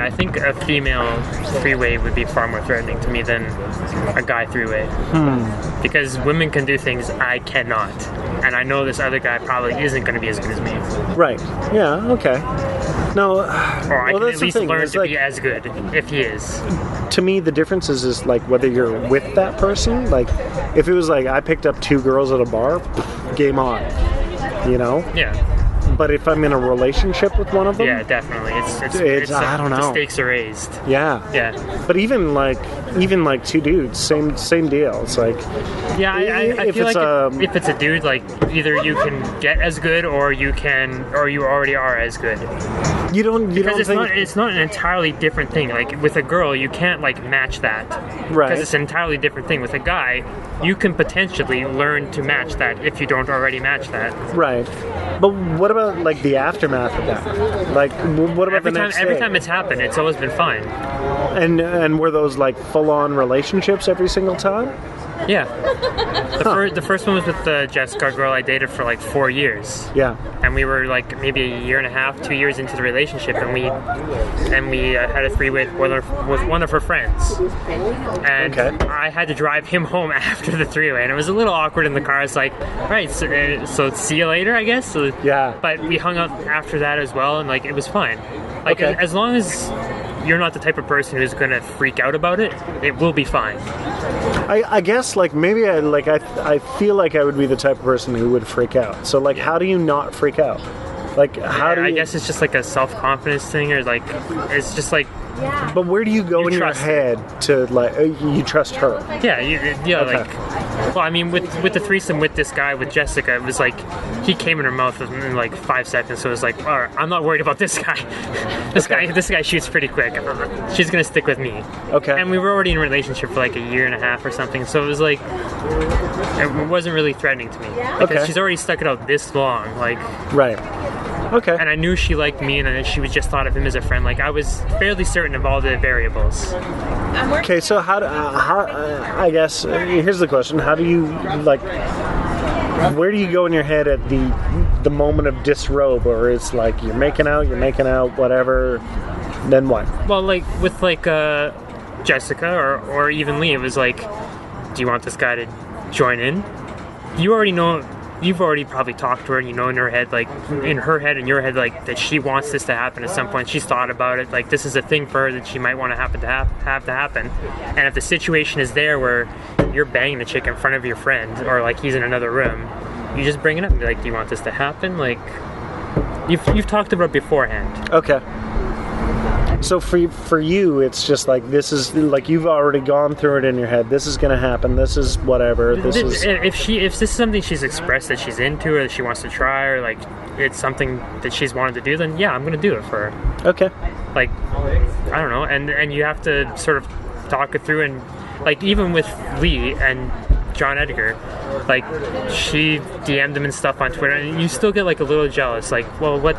I think a female three-way would be far more threatening to me than a guy three-way. Hmm. Because women can do things I cannot, and I know this other guy probably isn't going to be as good as me, Right. Yeah. Okay. No. or I well, can at least learn is, to like, be as good if he is. to me, the difference is, is like whether you're with that person. Like, if it was like I picked up two girls at a bar, game on. You know. Yeah, But if I'm in a relationship with one of them, yeah, definitely. It's it's, It's- I don't know. The stakes are raised. yeah. Yeah, But even like even like two dudes, same same deal. It's like yeah. I, I, I If feel it's, like um, if, if it's a dude, like either you can get as good, or you can, or you already are as good. you don't you Because don't it's think not it's not an entirely different thing. Like with a girl, you can't like match that. Right. Because it's an entirely different thing. With a guy, you can potentially learn to match that if you don't already match that. right. But what about like the aftermath of that? Like what about Every the time next every day? time it's happened, it's always been fine. and and were those like full on relationships every single time? Yeah. The, fir- the first one was with the Jessica girl I dated for like four years. Yeah. and we were like maybe a year and a half, two years into the relationship, and we and we uh, had a three way with, her- with one of her friends, and Okay. I had to drive him home after the three way, and it was a little awkward in the car. It's like, all right, so, uh, so see you later, I guess. So, Yeah. But we hung out after that as well, and like it was fine. Like Okay. as long as you're not the type of person who's gonna freak out about it, it will be fine. I, I guess like maybe I like I I feel like I would be the type of person who would freak out. So like how do you not freak out? Like how do you I guess it's just like a self confidence thing, or like it's just like But where do you go You in your trust head to like uh, you trust her? Yeah, you, yeah, Okay. like. Well, I mean, with with the threesome with this guy with Jessica, it was like he came in her mouth in like five seconds. So it was like, all right, I'm not worried about this guy. this Okay. guy, this guy shoots pretty quick. She's gonna stick with me. Okay. And we were already in a relationship for like a year and a half or something. So it was like, it wasn't really threatening to me because Okay. she's already stuck it out this long. Like, Right. Okay. and I knew she liked me, and she was just thought of him as a friend. Like, I was fairly certain of all the variables. Okay, so how, do- uh, how uh, I guess uh, here's the question: How do you like? Where do you go in your head at the the moment of disrobe, or it's like you're making out, you're making out, whatever. Then what? Well, like with like uh, Jessica or or even Lee, it was like, do you want this guy to join in? You already know. You've already probably talked to her, and you know in her head, like in her head and your head, like that she wants this to happen at some point. She's thought about it, like this is a thing for her that she might want to happen to have, have to happen. And if the situation is there where you're banging the chick in front of your friend, or like he's in another room, you just bring it up and be like, "Do you want this to happen?" Like you've you've talked about it beforehand. Okay. So for for you, it's just like this is like you've already gone through it in your head. This is going to happen. This is whatever. This Th- is if she if this is something she's expressed that she's into or that she wants to try or like it's something that she's wanted to do then yeah i'm gonna do it for her okay. like i don't know and and you have to sort of talk it through and like even with lee and john edgar like she dm'd him and stuff on twitter and you still get like a little jealous like well what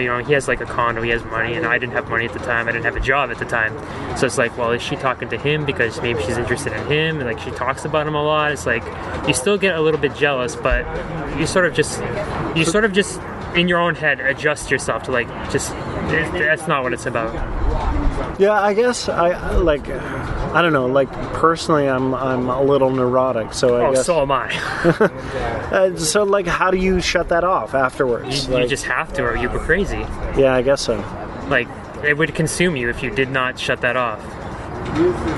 you know he has like a condo he has money and i didn't have money at the time i didn't have a job at the time. So it's like well is she talking to him because maybe she's interested in him? And like she talks about him a lot it's like you still get a little bit jealous but you sort of just you sort of just in your own head adjust yourself to like just that's not what it's about Yeah, I guess I like. I don't know. Like personally, I'm I'm a little neurotic, so I oh guess. so am i uh, so like, how do you shut that off afterwards? you, you just have to or you go crazy yeah, I guess so. like it would consume you if you did not shut that off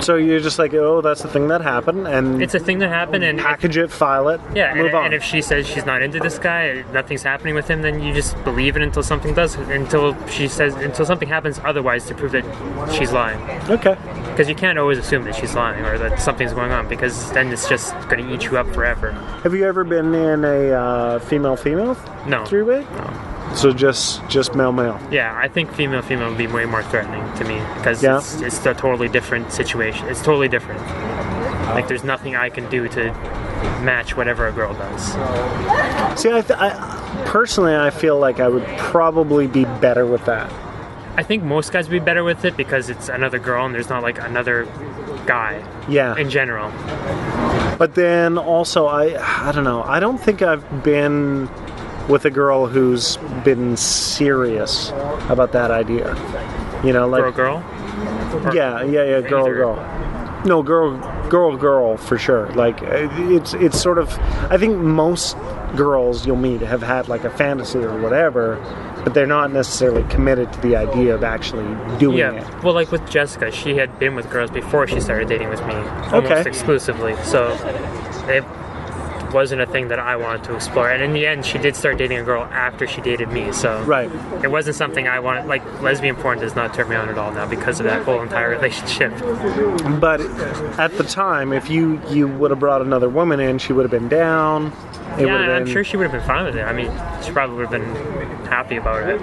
So you're just like, oh, that's the thing that happened, and it's a thing that happened and package it, file it, yeah move and, on. and if she says she's not into this guy nothing's happening with him then you just believe it until something does until she says until something happens otherwise to prove that she's lying okay. because you can't always assume that she's lying or that something's going on because then it's just going to eat you up forever Have you ever been in a uh, female female no three way? So just just male male. Yeah, I think female female would be way more threatening to me because Yeah. it's, it's a totally different situation. It's totally different. Like there's nothing I can do to match whatever a girl does. See, I, th- I personally, I feel like I would probably be better with that. I think most guys would be better with it because it's another girl and there's not like another guy Yeah. in general. But then also, I I don't know. I don't think I've been with a girl who's been serious about that idea. You know, like girl, girl. Yeah, yeah, yeah, girl, Either. girl. No, girl, girl, girl for sure. Like it's it's sort of. I think most girls you'll meet have had like a fantasy or whatever, but they're not necessarily committed to the idea of actually doing it. Yeah. it. Well, like with Jessica, she had been with girls before she started dating with me, almost Okay. exclusively. So it wasn't a thing that I wanted to explore. And in the end, she did start dating a girl after she dated me. So Right. it wasn't something I wanted. Like lesbian porn does not turn me on at all now because of that whole entire relationship. But at the time, if you you would have brought another woman in, she would have been down. It yeah, and I'm sure she would have been fine with it. I mean, she probably would have been happy about it.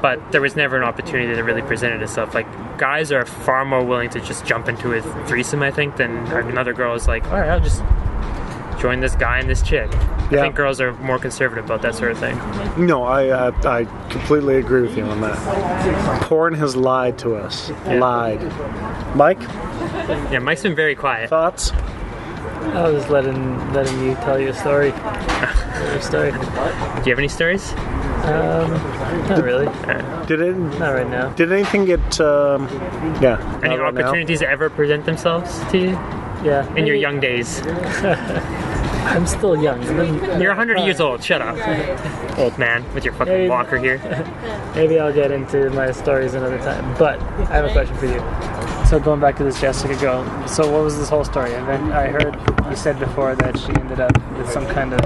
But there was never an opportunity that really presented itself. Like, guys are far more willing to just jump into a threesome, I think, than another girl is like, all right, I'll just join this guy and this chick. I Yeah. think girls are more conservative about that sort of thing. No, I uh, I completely agree with you on that. Porn has lied to us. Yeah. Lied. Mike, Yeah, Mike's been very quiet. thoughts? I was letting letting you tell your story. your story. Do you have any stories? Um, not really. Did it? Not right now. Did anything get? Um, yeah. Any not right now? opportunities ever present themselves to you Yeah. in your young days? I'm still young. I've You're 100 years old. Shut up, old man, with your fucking Hey. walker here. Maybe I'll get into my stories another time. But I have a question for you. So going back to this Jessica girl. So what was this whole story? And then I heard you said before that she ended up with some kind of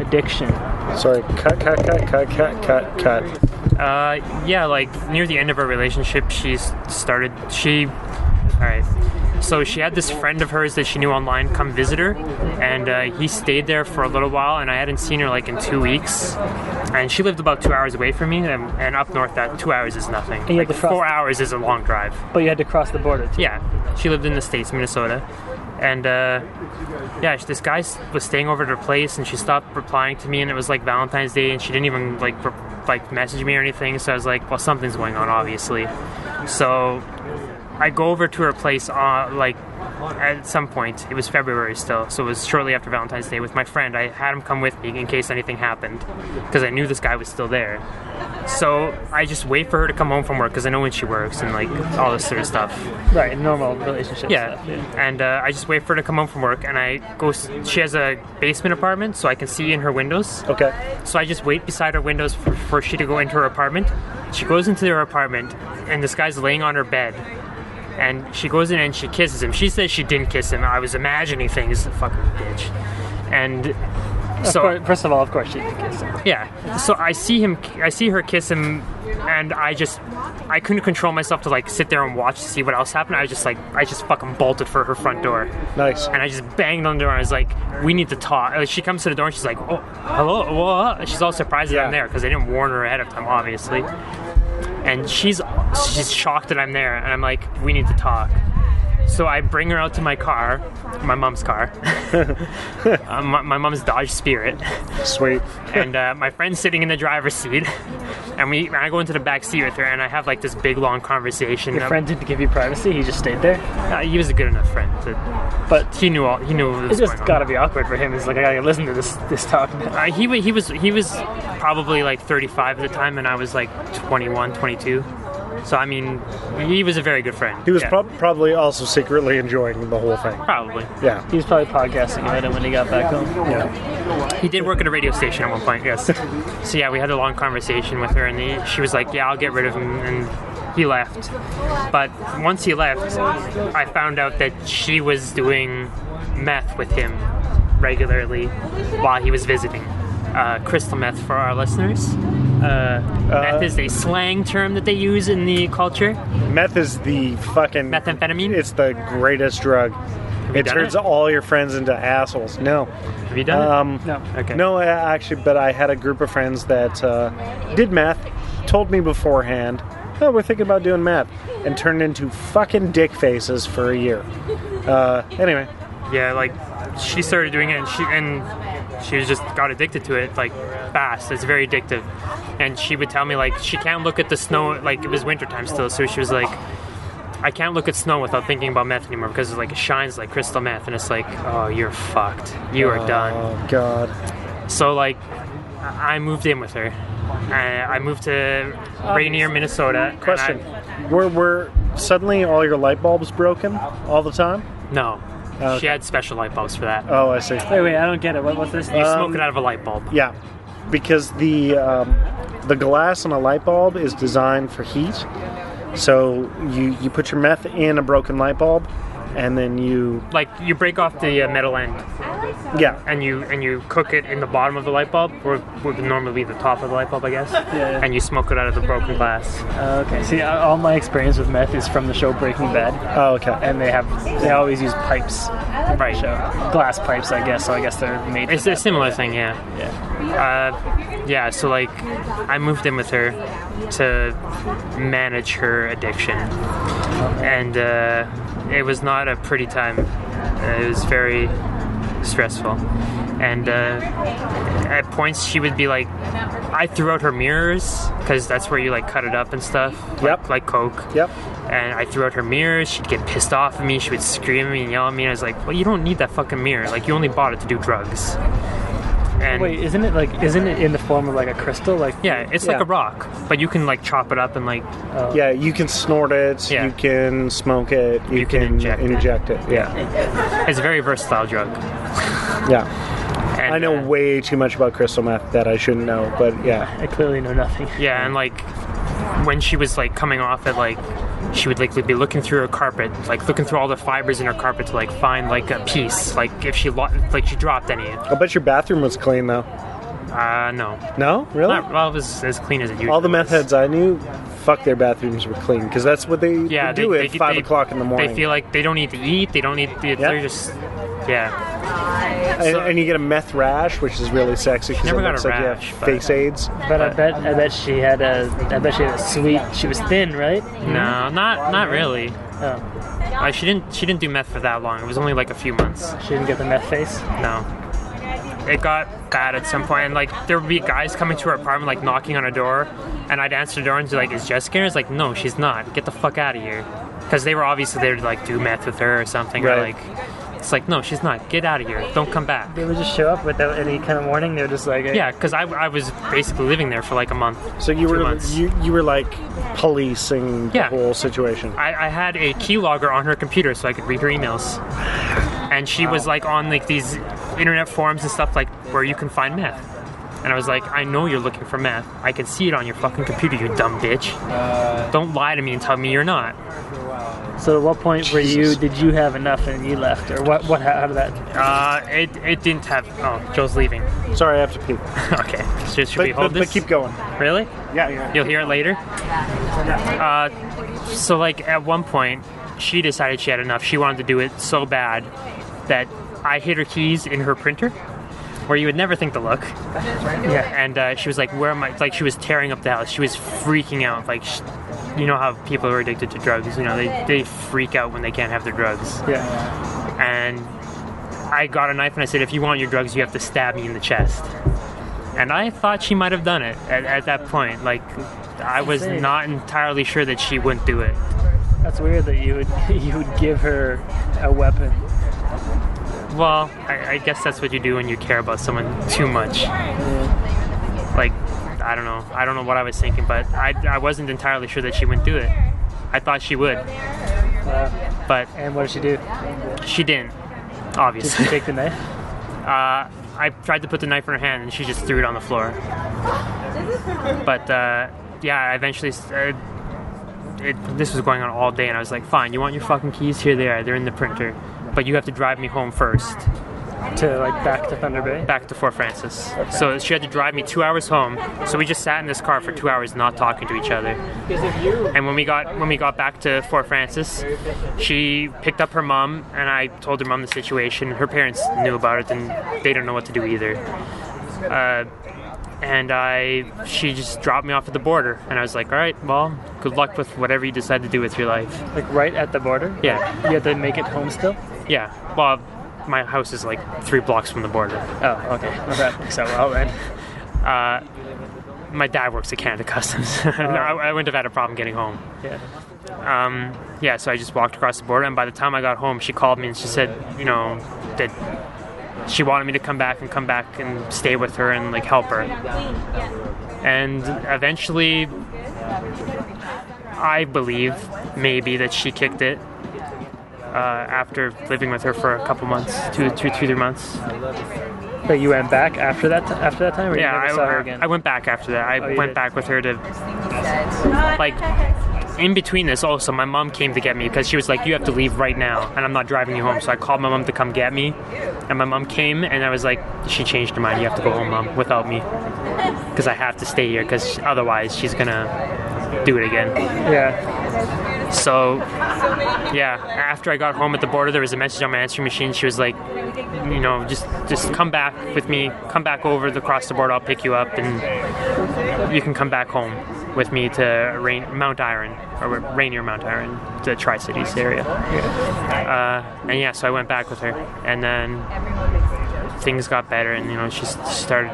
addiction. Sorry. Cut. Cut. Cut. Cut. Cut. Cut. Cut. Uh, yeah, like near the end of our relationship, she s- started. She, all right. So she had this friend of hers that she knew online come visit her, and uh, he stayed there for a little while, and I hadn't seen her like in two weeks. And she lived about two hours away from me, and, and up north, that two hours is nothing. you had Like to cross- four hours is a long drive. But you had to cross the border too. Yeah, she lived in the states, Minnesota, and uh, yeah, this guy was staying over at her place, and she stopped replying to me, and it was like Valentine's Day, and she didn't even like re- like message me or anything. So I was like, well, something's going on, obviously. So I go over to her place, uh, like at some point. It was February still, so it was shortly after Valentine's Day with my friend. I had him come with me in case anything happened, because I knew this guy was still there. So I just wait for her to come home from work because I know when she works and like all this sort of stuff. Right, normal relationship Yeah, stuff. Yeah. and uh, I just wait for her to come home from work, and I go. She has a basement apartment, so I can see in her windows. Okay. So I just wait beside her windows for, for she to go into her apartment. She goes into her apartment, and this guy's laying on her bed. And she goes in and she kisses him. She says she didn't kiss him. I was imagining things, fucking bitch. And so course, first of all, of course she didn't kiss him. yeah. So I see him. I see her kiss him, and I just, I couldn't control myself to like sit there and watch to see what else happened. I just like, I just fucking bolted for her front door, Nice. and I just banged on the door. And I was like, "We need to talk." Like, she comes to the door and she's like, "Oh, hello." What? She's all surprised that Yeah. I'm there because they didn't warn her ahead of time, obviously. And she's she's shocked that I'm there, and I'm like, "We need to talk." So I bring her out to my car, my mom's car, uh, my, my mom's Dodge Spirit Sweet. and uh, my friend's sitting in the driver's seat, and we and I go into the back seat with her, and I have like this big long conversation. Your friend didn't give you privacy. He just stayed there. Uh, he was a good enough friend, to, But he knew all. He knew what was it's just got to be awkward for him. He's like, I gotta listen to this this talk. now. Uh, he he was he was probably like 35 at the time, and I was like 21, 22. So I mean, he was a very good friend. He was Yeah, prob- probably also secretly enjoying the whole thing. probably. Yeah. He was probably podcasting about it when he got back home. Yeah. He did work at a radio station at one point, yes. so yeah, we had a long conversation with her, and he, she was like, "Yeah, I'll get rid of him," and he left. But once he left, I found out that she was doing meth with him regularly while he was visiting. Uh, crystal meth for our listeners. Uh, meth is a slang term that they use in the culture. Meth is the fucking Methamphetamine? It's the greatest drug. It done turns it? all your friends into assholes. No. Have you done Um, No. Okay. No, I- actually, but I had a group of friends that uh, did meth, told me beforehand, oh, we're thinking about doing meth, and turned into fucking dick faces for a year. Uh, anyway, Yeah, like she started doing it, and she and she was just got addicted to it like fast. It's very addictive, and she would tell me like she can't look at the snow. Like it was wintertime still, so she was like, I can't look at snow without thinking about meth anymore because it's like it shines like crystal meth, and it's like, oh, you're fucked. You are oh, done. oh god. So like, I moved in with her. I, I moved to Ranier, Minnesota. and I- Question: Were were suddenly all your light bulbs broken all the time? no. Okay. She had special light bulbs for that. Oh, I see. Wait, wait, I don't get it. What, what's this? You Um, smoke it out of a light bulb. Yeah, because the um, the glass on a light bulb is designed for heat. So you you put your meth in a broken light bulb, and then you Like you break off the uh, metal end yeah and you and you cook it in the bottom of the light bulb, or would normally be the top of the light bulb, I guess. yeah. And you smoke it out of the broken glass. Uh, okay. See, uh, all my experience with meth is from the show Breaking Bad, oh okay and they have they always use pipes. Right. Show glass pipes, I guess. So I guess they're made. It's a similar thing, yeah. yeah. Uh, yeah, so like I moved in with her to manage her addiction, and uh, it was not a pretty time. Uh, it was very stressful, and uh, at points she would be like, I threw out her mirrors because that's where you like cut it up and stuff. like- Yep. Like coke. Yep. And I threw out her mirrors. She'd get pissed off at me. She would scream at me and yell at me. And I was like, "Well, you don't need that fucking mirror. Like, you only bought it to do drugs." And Wait, isn't it like isn't it in the form of like a crystal? Like yeah, it's like a rock, but you can like chop it up and like Yeah, you can snort it. Yeah. You can smoke it. You, You can inject it. inject it. Yeah, it's a very versatile drug. yeah. And, I know uh, way too much about crystal meth that I shouldn't know, but yeah. I clearly know nothing. yeah, and like when she was like coming off at like she would like be looking through her carpet, like looking through all the fibers in her carpet to like find like a piece, like if she lo- like she dropped any. I bet your bathroom was clean though. Uh, no, No, really? not well, it was as clean as it usually. All the meth heads I knew, fuck their bathrooms were clean because that's what they Yeah, they, do they, at five they- o'clock in the morning. They feel like they don't need to eat. They don't need. To, They're just yeah. and, so- and you get a meth rash, which is really sexy because it Never got looks a like you rash, have face AIDS. But I bet I bet she had a I bet she had a sweet. She was thin, right? No, not not really. Oh, Uh, she didn't. She didn't do meth for that long. It was only like a few months. she didn't get the meth face. No. It got bad at some point, and like there would be guys coming to her apartment, like knocking on her door, and I'd answer the door and be like, "Is Jessica?" here?" It's like, "No, she's not. Get the fuck out of here," because they were obviously there to like do meth with her or something, or like, it's like, "No, she's not. Get out of here. Don't come back." They would just show up without any kind of warning. They're just like, Yeah, because I, I was basically living there for like a month. So you were months. you, you were like policing Yeah. the whole situation. I, I had a keylogger on her computer so I could read her emails. And she was like on like these internet forums and stuff like where you can find meth. And I was like, I know you're looking for meth. I can see it on your fucking computer, you dumb bitch. Don't lie to me and tell me you're not. So at what point were you? Did you have enough and you left, or what? What? How did that? Uh, it, it didn't have. Oh, Joe's leaving. Sorry, I have to pee. okay. Should, should we hold but, this? but keep going. Really? Yeah, yeah. You'll hear it later. Yeah. Uh, so like at one point, she decided she had enough. She wanted to do it so bad that I hid her keys in her printer, where you would never think to look. Yeah. And uh, she was like, "Where am I?" Like she was tearing up the house. She was freaking out. Like, sh you know how people are addicted to drugs, you know, they they freak out when they can't have their drugs. Yeah. And I got a knife and I said, "If you want your drugs, you have to stab me in the chest." And I thought she might have done it at, at that point. Like, I was not entirely sure that she wouldn't do it. That's weird that you would you would give her a weapon. Well, I, I guess that's what you do when you care about someone too much. Like, I don't know. I don't know what I was thinking, but I, I wasn't entirely sure that she wouldn't do it. I thought she would, Uh, but and what did she do? she didn't. Did she Obviously, take the knife? uh, I tried to put the knife in her hand, and she just threw it on the floor. But uh, yeah, I eventually. Uh, it, this was going on all day, and I was like, "Fine, you want your fucking keys? Here they are. They're in the printer, but you have to drive me home first. To like back to Thunder Bay? back to Fort Frances. So she had to drive me two hours home. So we just sat in this car for two hours, not talking to each other. And when we got when we got back to Fort Frances, she picked up her mom, and I told her mom the situation. Her parents knew about it, and they don't know what to do either. Uh, and I, she just dropped me off at the border, and I was like, "All right, well, good luck with whatever you decide to do with your life." Like right at the border? Yeah, You had to make it home still? Yeah. Well, my house is like three blocks from the border. Oh, okay. Well, that works out well then. Uh, my dad works at Canada Customs. No, I, I wouldn't have had a problem getting home. Yeah. Um, yeah, so I just walked across the border, and by the time I got home, she called me and she said, you know, that she wanted me to come back and come back and stay with her and like help her. And eventually, I believe maybe that she kicked it Uh, after living with her for a couple months, two, two, two, three months. But you went back after that after that time, or Yeah, I, saw her again? I went back after that. I Oh, went did? back with her to like in between this. Also, my mom came to get me because she was like, "You have to leave right now," and I'm not driving you home. So I called my mom to come get me, and my mom came, and I was like, "She changed her mind. You have to go home, mom, without me, because I have to stay here. Because otherwise, she's gonna do it again." yeah. So, yeah, after I got home at the border, there was a message on my answering machine. She was like, you know, just just come back with me, come back over the cross the border. I'll pick you up, and you can come back home with me to Rain, Mount Iron or Rainier Mount Iron, the Tri Cities area. Uh, and yeah, so I went back with her, and then things got better, and you know, she started.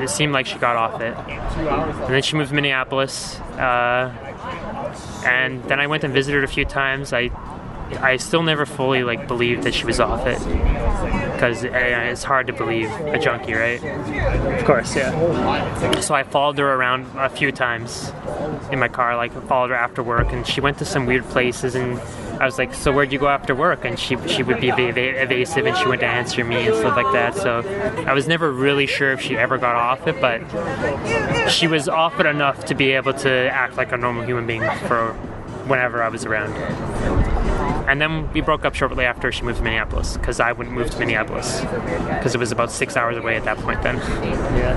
It seemed like she got off it, and then she moved to Minneapolis. Uh, and then I went and visited her a few times. I I still never fully like believed that she was off it because eh, it's hard to believe a junkie, right? Of course, yeah. So I followed her around a few times in my car, like followed her after work, and she went to some weird places. And I was like, "So where'd you go after work?" And she she would be ev- evasive, and she went to answer me and stuff like that. So I was never really sure if she ever got off it, but she was off it enough to be able to act like a normal human being for whenever I was around. And then we broke up shortly after she moved to Minneapolis because I wouldn't move to Minneapolis because it was about six hours away at that point then. Yeah.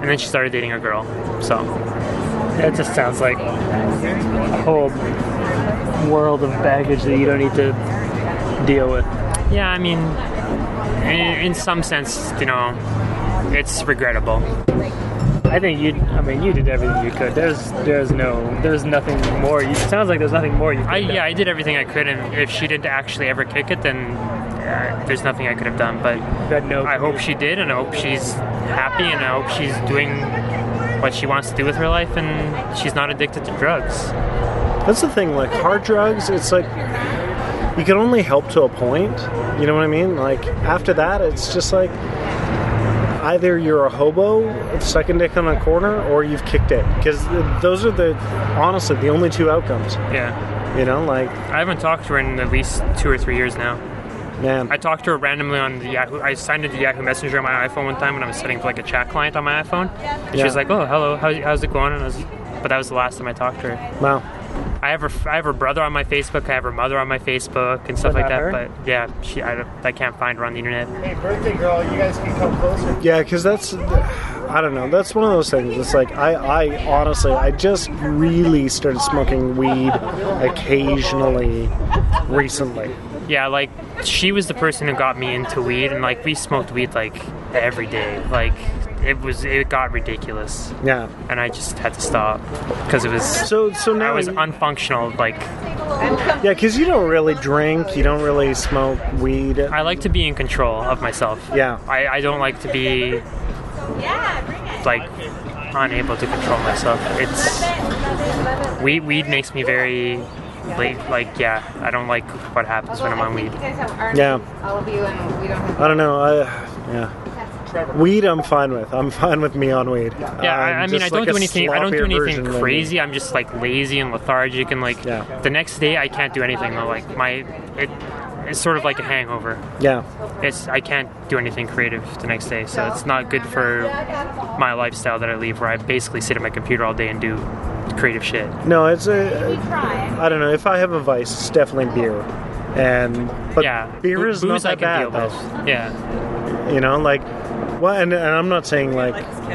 And then she started dating a girl. So It just sounds like a whole world of baggage that you don't need to deal with. yeah, I mean, in, in some sense, you know, it's regrettable. I think you. I mean, you did everything you could. There's, there's no, there's nothing more. You, it sounds like there's nothing more you. Could I yeah, I did everything I could, and if she didn't actually ever kick it, then uh, there's nothing I could have done. But no. I hope she did, and I hope she's happy, and I hope she's doing what she wants to do with her life, and she's not addicted to drugs. That's the thing. Like hard drugs, it's like you can only help to a point. You know what I mean? Like after that, it's just like either you're a hobo sucking dick on a corner, or you've kicked it. Because those are the honestly the only two outcomes. Yeah, You know, like I haven't talked to her in at least two or three years now. man, I talked to her randomly on the Yahoo. I signed into Yahoo Messenger on my iPhone one time when I was setting up like a chat client on my iPhone. And She was like, "Oh, hello, how's, how's it going?" And I was, but that was the last time I talked to her. wow. I have her, I have her brother on my Facebook. I have her mother on my Facebook and stuff But like that. her? But yeah, she, I, I can't find her on the internet. Hey, birthday girl, you guys can come closer. Yeah, because that's I don't know. That's one of those things. It's like I, I honestly, I just really started smoking weed occasionally recently. Yeah, like she was the person who got me into weed, and like we smoked weed like every day. Like it was, it got ridiculous, Yeah. and I just had to stop because it was. So so I now was unfunctional. Like yeah, because you don't really drink, you don't really smoke weed. I like to be in control of myself. Yeah. I, I don't like to be like unable to control myself. It's weed. Weed makes me very late. Like yeah, I don't like what happens when I'm on weed. Yeah. All of you, and we don't have. I don't know. I yeah. Weed, I'm fine with. I'm fine with me on weed. Yeah, I, I mean, I don't do anything. I don't do anything crazy. I'm just like lazy and lethargic, and like Yeah. the next day I can't do anything. Though. Like my it, it's sort of like a hangover. Yeah. It's I can't do anything creative the next day, so it's not good for my lifestyle that I leave, where I basically sit at my computer all day and do creative shit. No, it's a. I don't know. If I have a vice, it's definitely beer. And but yeah, beer is booze not I that can bad though. Yeah, You know, like, well, and, and I'm not saying like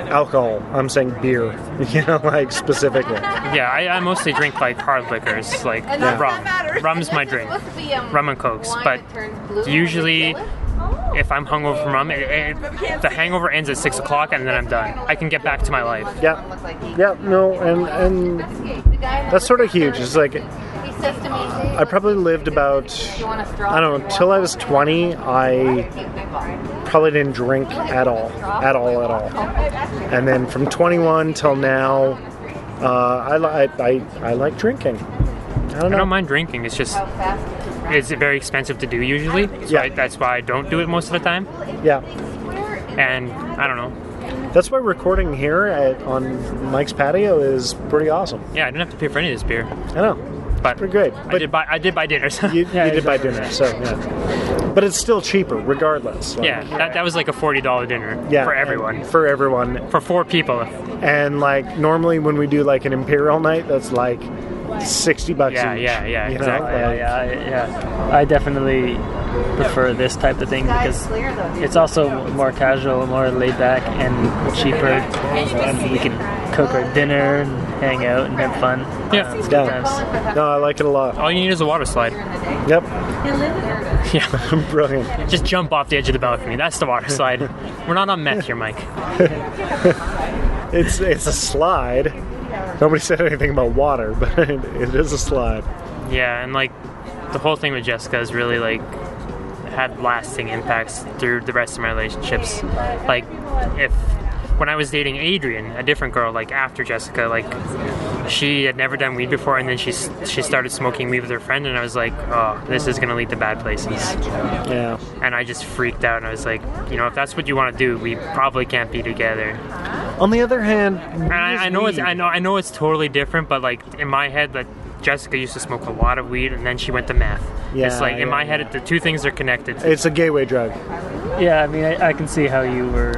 alcohol. I'm saying beer. You know, like specifically. yeah. I, I mostly drink like hard liquors, like And that's rum. what. Rum's my drink. It's supposed to be, um, Rum and cokes, but that turns blue. usually Is it yellow? if I'm hungover from rum, it, it, the hangover ends at six o'clock, and then I'm done. I can get back to my life. Yeah. Looks like he- Yeah. No, and and The guy in the that's sort of huge. It's like He says to me, I probably lived about. "You want a straw?" I don't know. Till I was 20, I probably didn't drink at all, at all, at all. And then from 21 till now, uh, I, li- I, I I like drinking. I don't I don't mind drinking. It's just it's very expensive to do usually. So Yeah. I, that's why I don't do it most of the time. Yeah. And I don't know. That's why recording here at, on Mike's patio is pretty awesome. Yeah, I didn't have to pay for any of this beer, I know. But Pretty great. I But did buy I did buy dinner. So. you, Yeah, you did buy exactly. dinner, so yeah. But it's still cheaper, regardless. Like, yeah, that, that was like a forty dollar dinner yeah, for everyone. For everyone. For four people. And like normally when we do like an imperial night, that's like sixty bucks Yeah, each. yeah, yeah, you know? exactly. Yeah, yeah, I, yeah. I definitely prefer this type of thing because it's also more casual, more laid back, and cheaper. And we can cook our dinner and hang out and have fun. Yeah. It's good Yeah. times. No, I like it a lot. All you need is a water slide. Yep. Yeah. Brilliant. Just jump off the edge of the balcony. That's the water slide. We're not on meth here, Mike. It's it's a slide. Nobody said anything about water, but it, it is a slide. Yeah, and like the whole thing with Jessica is really like had lasting impacts through the rest of my relationships. Like if when I was dating Adrian, a different girl, like after Jessica, like she had never done weed before, and then she she started smoking weed with her friend, and I was like, oh, this is gonna lead to bad places. Yeah. And I just freaked out, and I was like, you know, if that's what you want to do, we probably can't be together. On the other hand, And I, I know it's I know I know it's totally different, but like in my head, like Jessica used to smoke a lot of weed, and then she went to meth. Yeah, it's like in yeah, my yeah. head, the two things are connected. it's a gateway drug. Yeah, I mean, I, I can see how you were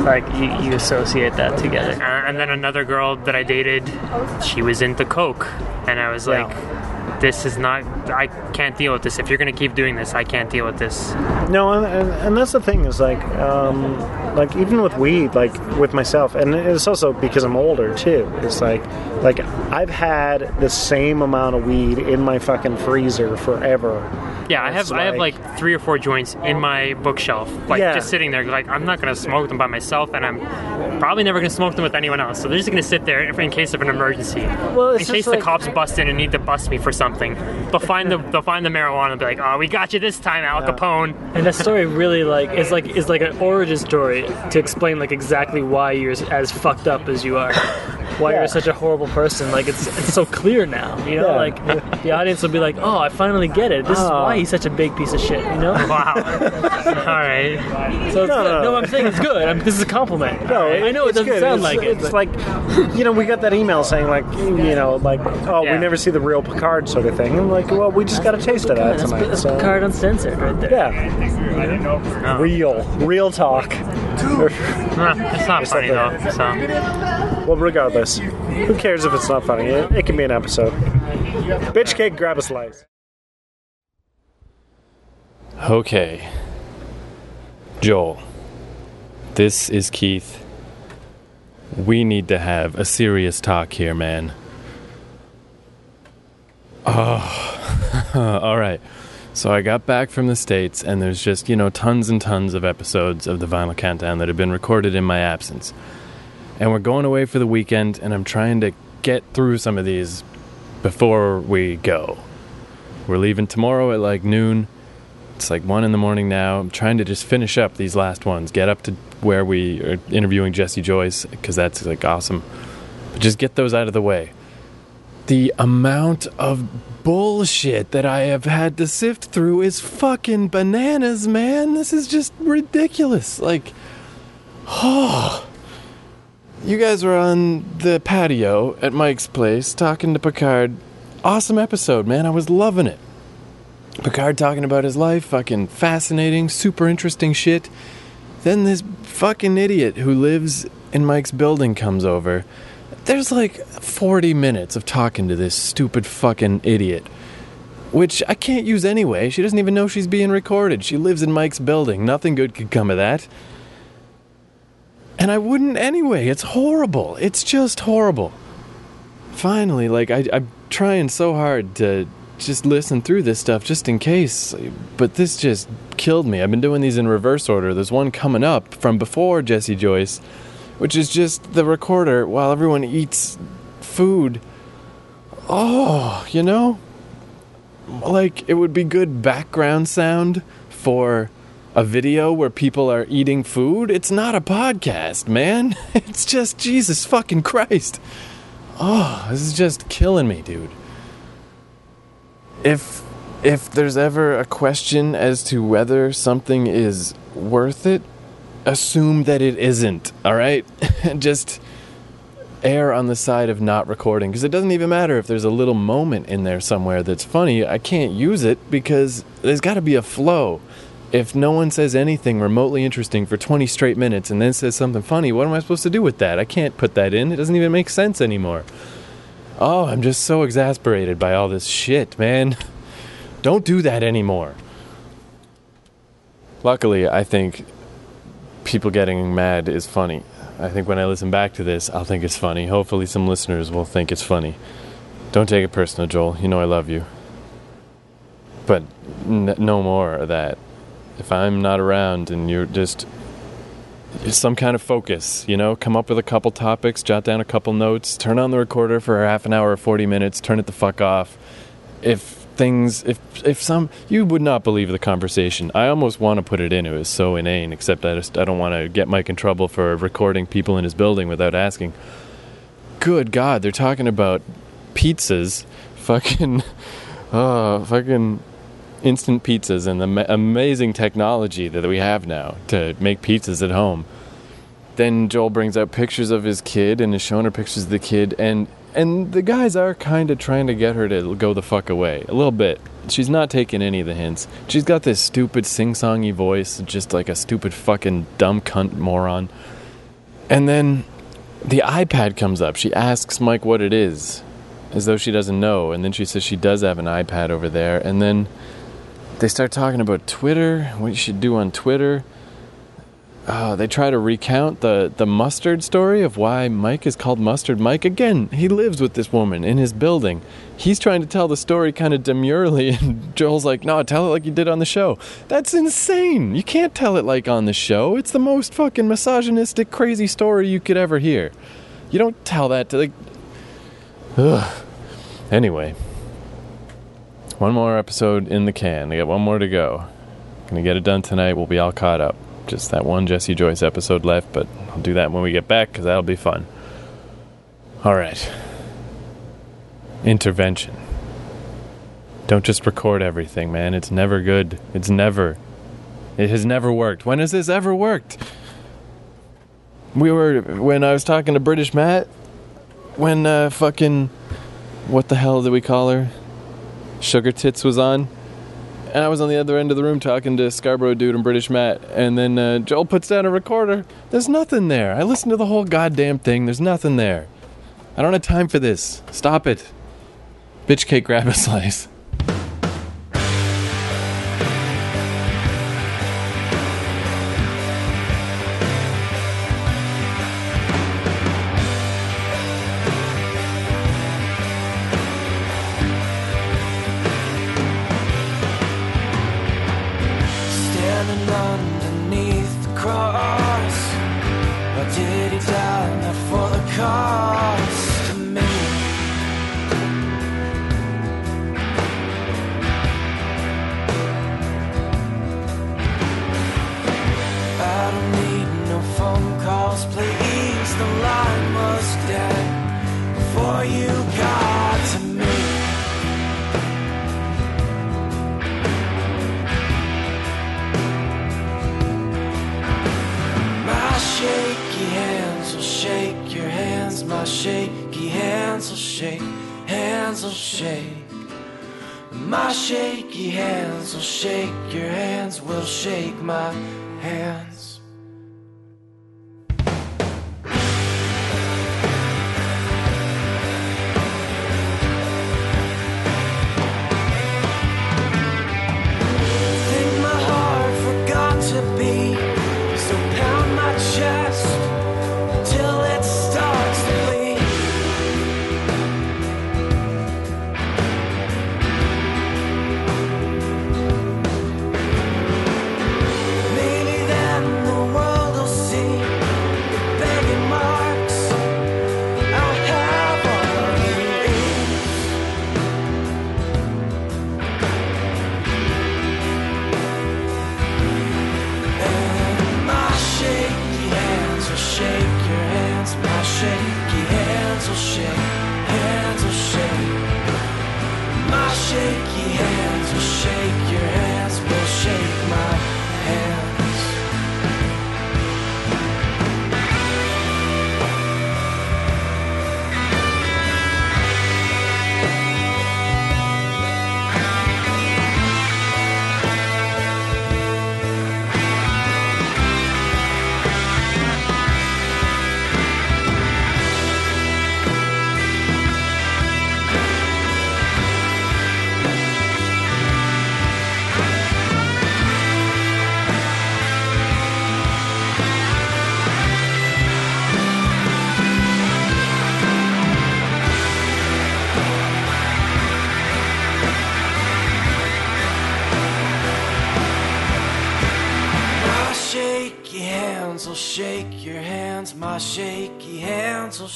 like you, you associate that together. Uh, and then another girl that I dated, she was into coke, and I was Yeah. like, "This is not. I can't deal with this. If you're gonna keep doing this, I can't deal with this." No, and, and, and that's the thing is like, um, like even with weed, like with myself, and it's also because I'm older too. It's like, like I've had the same amount of weed in my fucking freezer forever. Yeah, I have It's I have like- like three or four joints in my bookshelf, like Yeah. just sitting there. Like I'm not gonna smoke them by myself, and I'm probably never gonna smoke them with anyone else. So they're just gonna sit there in case of an emergency. Well, in case just the cops bust in and need to bust me for something, they'll find the they'll find the marijuana and be like, "Oh, we got you this time, Al Capone." And that story really like is like is like an origin story to explain like exactly why you're as fucked up as you are. Why Yeah. you're such a horrible person. Like it's it's so clear now. You know, Yeah. like the audience will be like, "Oh, I finally get it. This is Ah. why he's such a big piece of shit." You know. Wow. All right. So it's No, good. no. No, I'm saying it's good. I'm, this is a compliment. No, I know it it's doesn't good. sound It's- like it. It's but- like, you know, we got that email saying like, you know, like, oh, Yeah. we never see the real Picard sort of thing. And like, well, we just got a taste of that that's, tonight. that's so- Picard uncensored right there. Yeah. I didn't know. Real, real talk. Nah, it's not funny though. So Well, regardless, who cares if it's not funny? It, it can be an episode. Bitch cake, grab a slice. Okay. Joel, this is Keith. We need to have a serious talk here, man. Oh, all right. So I got back from the States, and there's just, you know, tons and tons of episodes of the Vinyl Countdown that have been recorded in my absence. And we're going away for the weekend, and I'm trying to get through some of these before we go. We're leaving tomorrow at like noon. It's like one in the morning now. I'm trying to just finish up these last ones, get up to where we are interviewing Jesse Joyce, because that's like awesome. But just get those out of the way. The amount of bullshit that I have had to sift through is fucking bananas, man. This is just ridiculous. Like, oh. You guys were on the patio at Mike's place talking to Picard. Awesome episode, man. I was loving it. Picard talking about his life, fucking fascinating, super interesting shit. Then this fucking idiot who lives in Mike's building comes over. There's like 40 minutes of talking to this stupid fucking idiot. Which I can't use anyway. She doesn't even know she's being recorded. She lives in Mike's building. Nothing good could come of that. And I wouldn't anyway. It's horrible. It's just horrible. Finally, like, I, I'm trying so hard to just listen through this stuff just in case, but this just killed me. I've been doing these in reverse order. There's one coming up from before Jesse Joyce, which is just the recorder while everyone eats food. Oh, you know? Like, it would be good background sound for a video where people are eating food. It's not a podcast, man. It's just Jesus fucking Christ. Oh, this is just killing me, dude. If if there's ever a question as to whether something is worth it, assume that it isn't, all right? Just err on the side of not recording because it doesn't even matter if there's a little moment in there somewhere that's funny. I can't use it because there's got to be a flow. If no one says anything remotely interesting for 20 straight minutes and then says something funny, what am I supposed to do with that? I can't put that in. It doesn't even make sense anymore. Oh, I'm just so exasperated by all this shit, man. Don't do that anymore. Luckily, I think people getting mad is funny. I think when I listen back to this, I'll think it's funny. Hopefully, some listeners will think it's funny. Don't take it personal, Joel. You know I love you. But n- no more of that. If I'm not around and you're just some kind of focus, you know, come up with a couple topics, jot down a couple notes, turn on the recorder for half an hour or 40 minutes, turn it the fuck off. If things if if some you would not believe the conversation. I almost want to put it in. It was so inane. Except I just I don't want to get Mike in trouble for recording people in his building without asking. Good God, they're talking about pizzas, fucking, oh, fucking instant pizzas and the ma- amazing technology that we have now to make pizzas at home. Then Joel brings out pictures of his kid and is showing her pictures of the kid and and the guys are kind of trying to get her to go the fuck away a little bit. She's not taking any of the hints. She's got this stupid sing-songy voice, just like a stupid fucking dumb cunt moron. And then the iPad comes up. She asks Mike what it is, as though she doesn't know. And then she says she does have an iPad over there. And then they start talking about Twitter, what you should do on Twitter. Uh, they try to recount the, the mustard story of why Mike is called Mustard Mike. Again, he lives with this woman in his building. He's trying to tell the story kind of demurely, and Joel's like, No, tell it like you did on the show. That's insane. You can't tell it like on the show. It's the most fucking misogynistic, crazy story you could ever hear. You don't tell that to, like. Ugh. Anyway, one more episode in the can. I got one more to go. Gonna get it done tonight. We'll be all caught up just that one Jesse Joyce episode left, but I'll do that when we get back because that'll be fun. All right. Intervention. Don't just record everything, man. It's never good. It's never. It has never worked. When has this ever worked? We were when I was talking to British Matt. When uh, fucking what the hell did we call her? Sugar Tits was on and I was on the other end of the room talking to Scarborough dude and British Matt, and then uh, Joel puts down a recorder. There's nothing there. I listened to the whole goddamn thing. There's nothing there. I don't have time for this. Stop it. Bitch cake, grab a slice.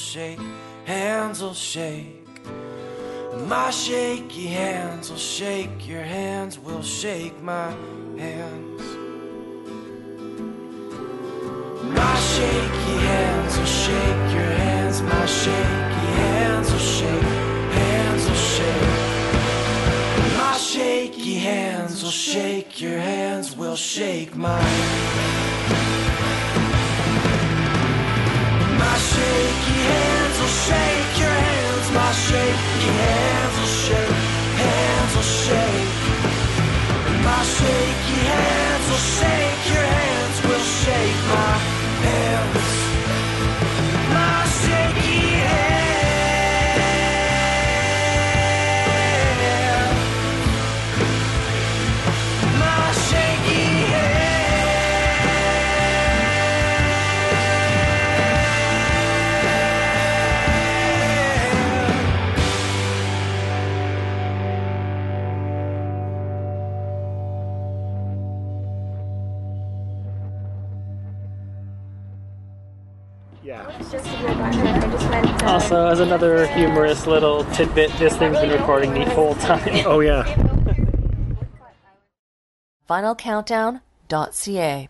Shake, hands will shake. My shaky hands will shake your hands, will shake my hands. My shaky hands will shake your hands, my shaky hands will shake, hands will shake. My shaky hands will shake your hands, will shake. My as another humorous little tidbit, this thing's been recording the whole time. Oh yeah. Final finalcountdown.ca.